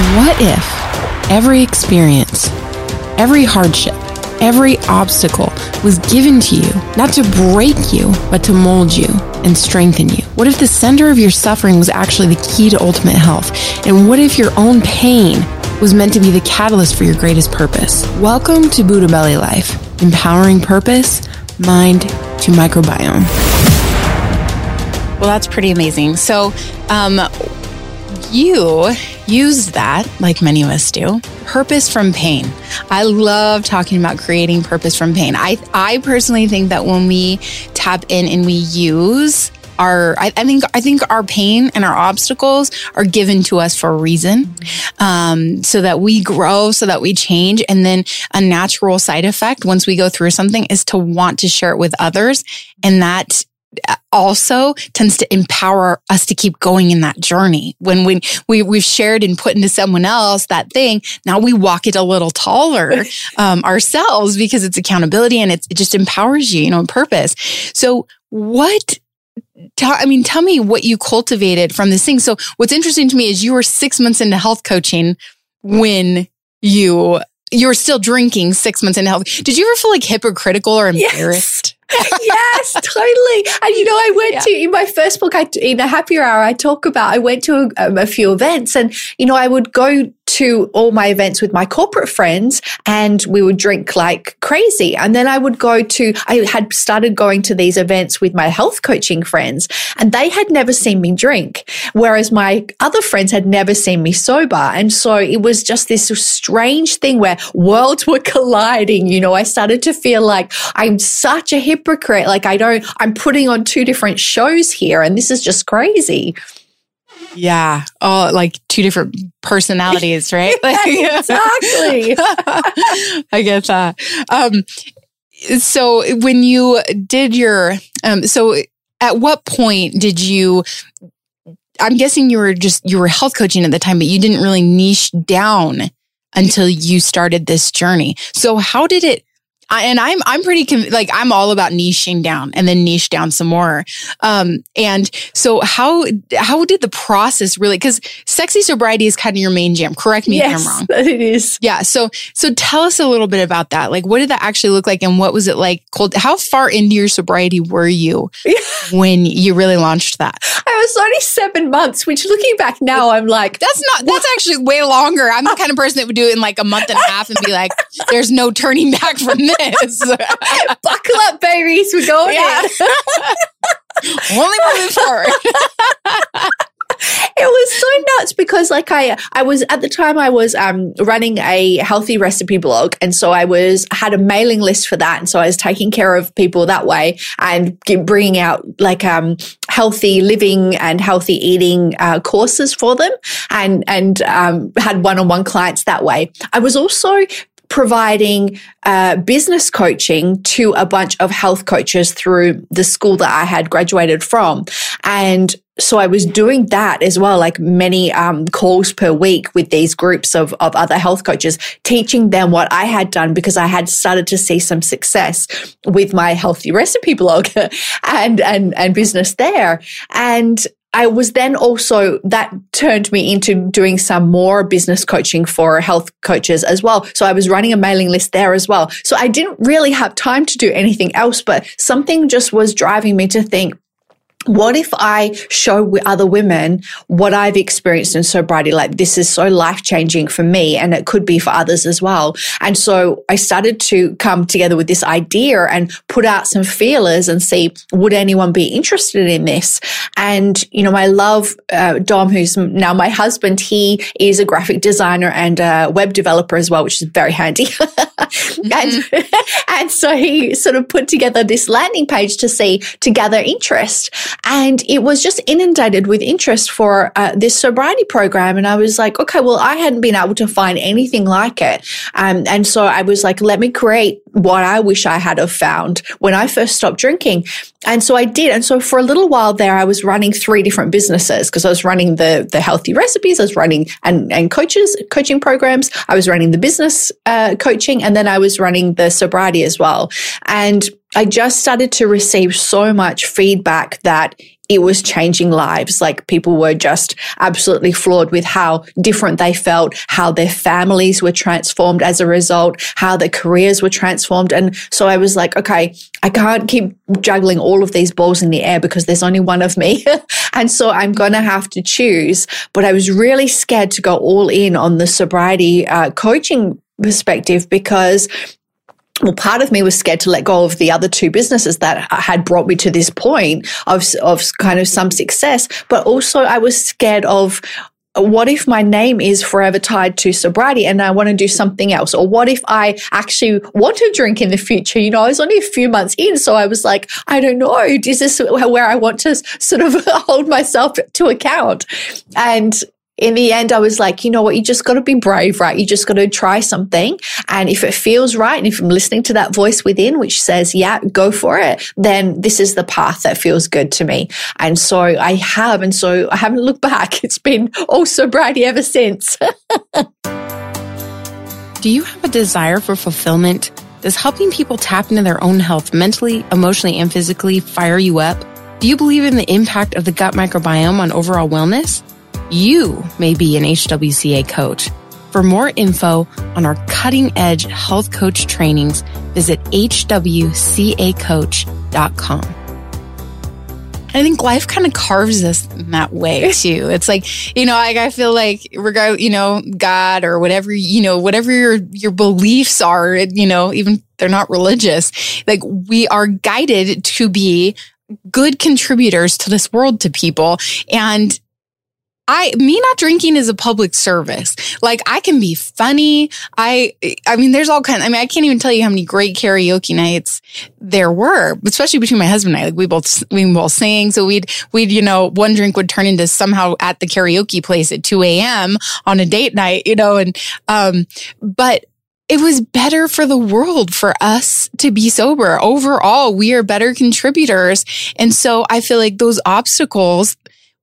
What if every experience, every hardship, every obstacle was given to you not to break you, but to mold you and strengthen you? What if the center of your suffering was actually the key to ultimate health? And what if your own pain was meant to be the catalyst for your greatest purpose? Welcome to Buddha Belly Life, empowering purpose, mind to microbiome. Well, that's pretty amazing. So, um, you use that, like many of us do, purpose from pain. I love talking about creating purpose from pain. I, I personally think that when we tap in and we use our, I, I think, I think our pain and our obstacles are given to us for a reason, um, so that we grow, so that we change. And then a natural side effect once we go through something is to want to share it with others. And that also tends to empower us to keep going in that journey. When we, we we've shared and put into someone else that thing, now we walk it a little taller um, ourselves because it's accountability and it's, it just empowers you, you know, purpose. So what? Tell, I mean, tell me what you cultivated from this thing. So what's interesting to me is you were six months into health coaching when you you were still drinking six months into health. Did you ever feel like hypocritical or embarrassed? Yes yes, totally. And you know, I went yeah. to in my first book, I, in a happier hour, I talk about I went to a, um, a few events, and you know, I would go to all my events with my corporate friends and we would drink like crazy. And then I would go to, I had started going to these events with my health coaching friends and they had never seen me drink, whereas my other friends had never seen me sober. And so it was just this strange thing where worlds were colliding. You know, I started to feel like I'm such a hypocrite. Like I don't, I'm putting on two different shows here and this is just crazy. Yeah. Oh, like two different personalities, right? exactly. I get that. Um, so when you did your, um, so at what point did you, I'm guessing you were just, you were health coaching at the time, but you didn't really niche down until you started this journey. So how did it, I, and I'm I'm pretty com- like I'm all about niching down and then niche down some more. Um, and so how how did the process really? Because sexy sobriety is kind of your main jam. Correct me yes, if I'm wrong. It is. Yeah. So so tell us a little bit about that. Like, what did that actually look like, and what was it like? Cold. How far into your sobriety were you when you really launched that? I was only seven months. Which, looking back now, I'm like, that's not. That's actually way longer. I'm the kind of person that would do it in like a month and a half and be like, "There's no turning back from this." Is. Buckle up, babies. We're going yeah. Only moving forward. it was so nuts because like I I was at the time I was um, running a healthy recipe blog and so I was had a mailing list for that and so I was taking care of people that way and bringing out like um, healthy living and healthy eating uh, courses for them and and um, had one-on-one clients that way. I was also providing uh, business coaching to a bunch of health coaches through the school that I had graduated from. And so I was doing that as well, like many um, calls per week with these groups of, of other health coaches, teaching them what I had done because I had started to see some success with my healthy recipe blog and, and, and business there. And I was then also, that turned me into doing some more business coaching for health coaches as well. So I was running a mailing list there as well. So I didn't really have time to do anything else, but something just was driving me to think, what if I show other women what I've experienced in sobriety? Like this is so life changing for me and it could be for others as well. And so I started to come together with this idea and put out some feelers and see, would anyone be interested in this? And, you know, I love uh, Dom, who's now my husband. He is a graphic designer and a web developer as well, which is very handy. mm-hmm. and, and so he sort of put together this landing page to see, to gather interest. And it was just inundated with interest for uh, this sobriety program. And I was like, okay, well, I hadn't been able to find anything like it. Um, and so I was like, let me create what I wish I had have found when I first stopped drinking. And so I did. And so for a little while there, I was running three different businesses because I was running the, the healthy recipes, I was running and, and coaches, coaching programs. I was running the business uh, coaching and then I was running the sobriety as well. And I just started to receive so much feedback that it was changing lives. Like people were just absolutely floored with how different they felt, how their families were transformed as a result, how their careers were transformed. And so I was like, okay, I can't keep juggling all of these balls in the air because there's only one of me. and so I'm going to have to choose. But I was really scared to go all in on the sobriety uh, coaching perspective because well, part of me was scared to let go of the other two businesses that had brought me to this point of, of kind of some success. But also I was scared of, uh, what if my name is forever tied to sobriety and I want to do something else? Or what if I actually want to drink in the future? You know, I was only a few months in. So I was like, I don't know. Is this where I want to sort of hold myself to account? And in the end, I was like, you know what? You just got to be brave, right? You just got to try something. And if it feels right, and if I'm listening to that voice within, which says, yeah, go for it, then this is the path that feels good to me. And so I have. And so I haven't looked back. It's been all sobriety ever since. Do you have a desire for fulfillment? Does helping people tap into their own health mentally, emotionally, and physically fire you up? Do you believe in the impact of the gut microbiome on overall wellness? You may be an HWCA coach. For more info on our cutting edge health coach trainings, visit hwcacoach.com. I think life kind of carves us in that way too. It's like, you know, like I feel like regard, you know, God or whatever, you know, whatever your, your beliefs are, you know, even they're not religious, like we are guided to be good contributors to this world to people. And I me not drinking is a public service. Like I can be funny. I I mean there's all kinds I mean I can't even tell you how many great karaoke nights there were, especially between my husband and I. Like we both we both sing. So we'd we'd, you know, one drink would turn into somehow at the karaoke place at 2 a.m. on a date night, you know, and um but it was better for the world for us to be sober. Overall, we are better contributors. And so I feel like those obstacles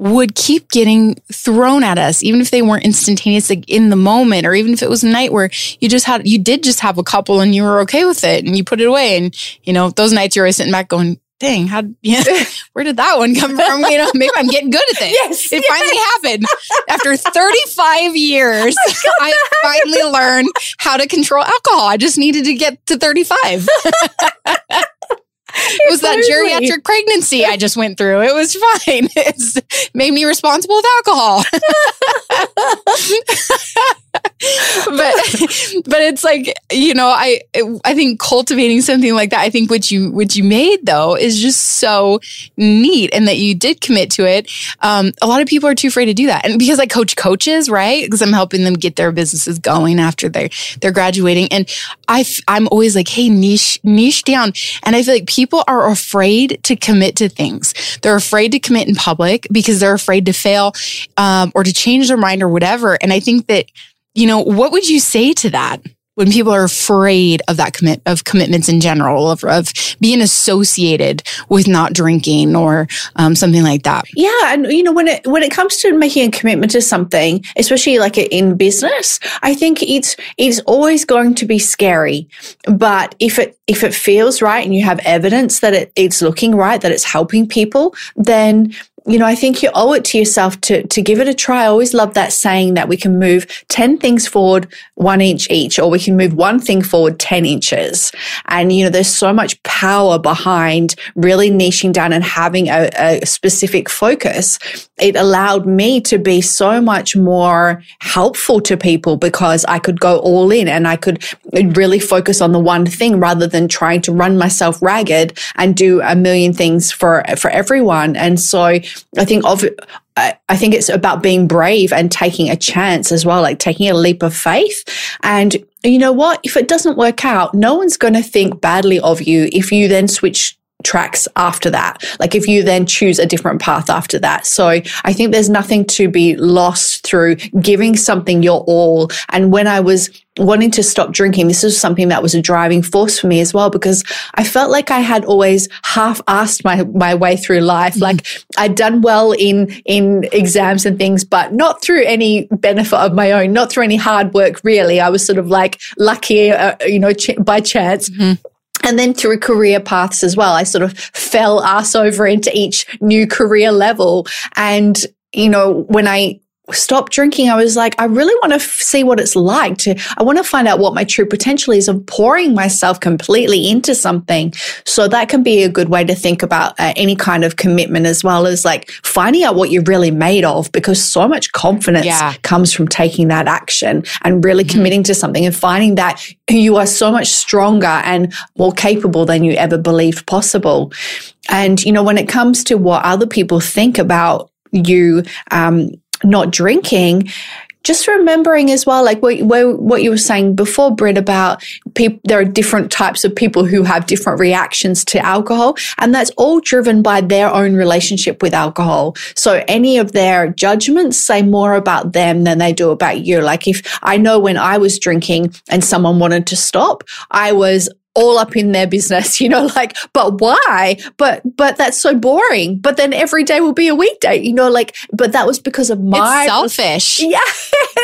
would keep getting thrown at us, even if they weren't instantaneous, like in the moment, or even if it was a night where you just had, you did just have a couple and you were okay with it and you put it away. And, you know, those nights you're always sitting back going, dang, how, yeah, where did that one come from? You know, maybe I'm getting good at this. Yes, it yes. finally happened. After 35 years, oh I finally learned how to control alcohol. I just needed to get to 35. it was that geriatric pregnancy I just went through. It was fine. It's made me responsible with alcohol. but but it's like you know I I think cultivating something like that I think what you what you made though is just so neat and that you did commit to it. Um, a lot of people are too afraid to do that, and because I coach coaches, right? Because I'm helping them get their businesses going after they they're graduating, and I I'm always like, hey, niche niche down, and I feel like people are afraid to commit to things. They're afraid to commit in public because they're afraid to fail um, or to change their mind or whatever. And I think that you know, what would you say to that? When people are afraid of that commit of commitments in general, of, of being associated with not drinking or um, something like that. Yeah, and you know when it when it comes to making a commitment to something, especially like in business, I think it's it's always going to be scary. But if it if it feels right and you have evidence that it, it's looking right, that it's helping people, then you know, I think you owe it to yourself to, to give it a try. I always love that saying that we can move 10 things forward one inch each, or we can move one thing forward 10 inches. And, you know, there's so much power behind really niching down and having a, a specific focus. It allowed me to be so much more helpful to people because I could go all in and I could really focus on the one thing rather than trying to run myself ragged and do a million things for, for everyone. And so, I think of I think it's about being brave and taking a chance as well, like taking a leap of faith. And you know what? If it doesn't work out, no one's going to think badly of you if you then switch tracks after that. Like if you then choose a different path after that. So I think there's nothing to be lost through giving something your all. And when I was wanting to stop drinking, this is something that was a driving force for me as well, because I felt like I had always half asked my, my way through life. Mm-hmm. Like I'd done well in, in exams and things, but not through any benefit of my own, not through any hard work, really. I was sort of like lucky, uh, you know, ch- by chance. Mm-hmm. and then through career paths as well, I sort of fell ass over into each new career level. And, you know, when I stopped drinking, I was like, I really want to f- see what it's like to, I want to find out what my true potential is of pouring myself completely into something. So that can be a good way to think about uh, any kind of commitment as well as like finding out what you're really made of because so much confidence yeah. comes from taking that action and really mm-hmm. committing to something and finding that you are so much stronger and more capable than you ever believed possible. And, you know, when it comes to what other people think about you, um, not drinking, just remembering as well, like what, what you were saying before, Britt, about people, there are different types of people who have different reactions to alcohol. And that's all driven by their own relationship with alcohol. So any of their judgments say more about them than they do about you. Like if I know when I was drinking and someone wanted to stop, I was all up in their business, you know, like, but why? But, but that's so boring. But then every day will be a weekday, you know, like, but that was because of my it's selfish. Yeah.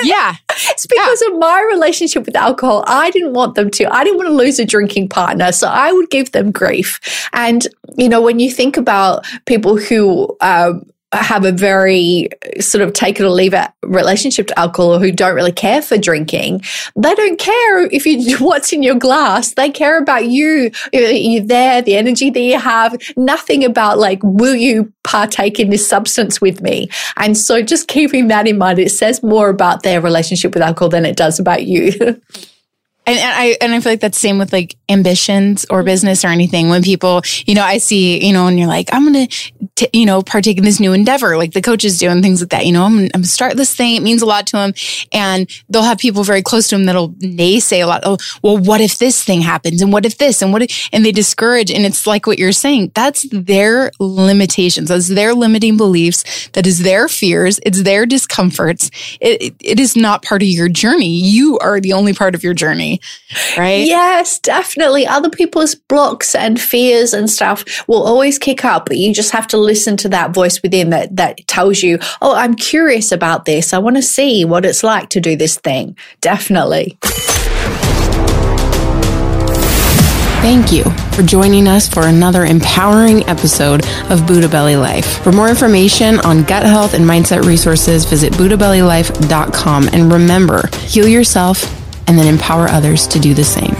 Yeah. it's because yeah. of my relationship with alcohol. I didn't want them to. I didn't want to lose a drinking partner. So I would give them grief. And, you know, when you think about people who, um, have a very uh, sort of take it or leave it relationship to alcohol or who don't really care for drinking, they don't care if you what's in your glass. They care about you. You're there, the energy that you have, nothing about like, will you partake in this substance with me? And so just keeping that in mind, it says more about their relationship with alcohol than it does about you. And, and, I and I feel like that's same with like ambitions or business or anything. When people, you know, I see, you know, and you're like, I'm gonna, t- you know, partake in this new endeavor, like the coaches do and things like that. You know, I'm, I'm gonna start this thing. It means a lot to them, and they'll have people very close to them that'll naysay a lot. Oh, well, what if this thing happens, and what if this, and what, if, and they discourage. And it's like what you're saying. That's their limitations. That's their limiting beliefs. That is their fears. It's their discomforts. It, it is not part of your journey. You are the only part of your journey right? Yes, definitely. Other people's blocks and fears and stuff will always kick up, but you just have to listen to that voice within that that tells you, "Oh, I'm curious about this. I want to see what it's like to do this thing." Definitely. Thank you for joining us for another empowering episode of Buddha Belly Life. For more information on gut health and mindset resources, visit buddhabellylife.com. And remember, heal yourself and then empower others to do the same.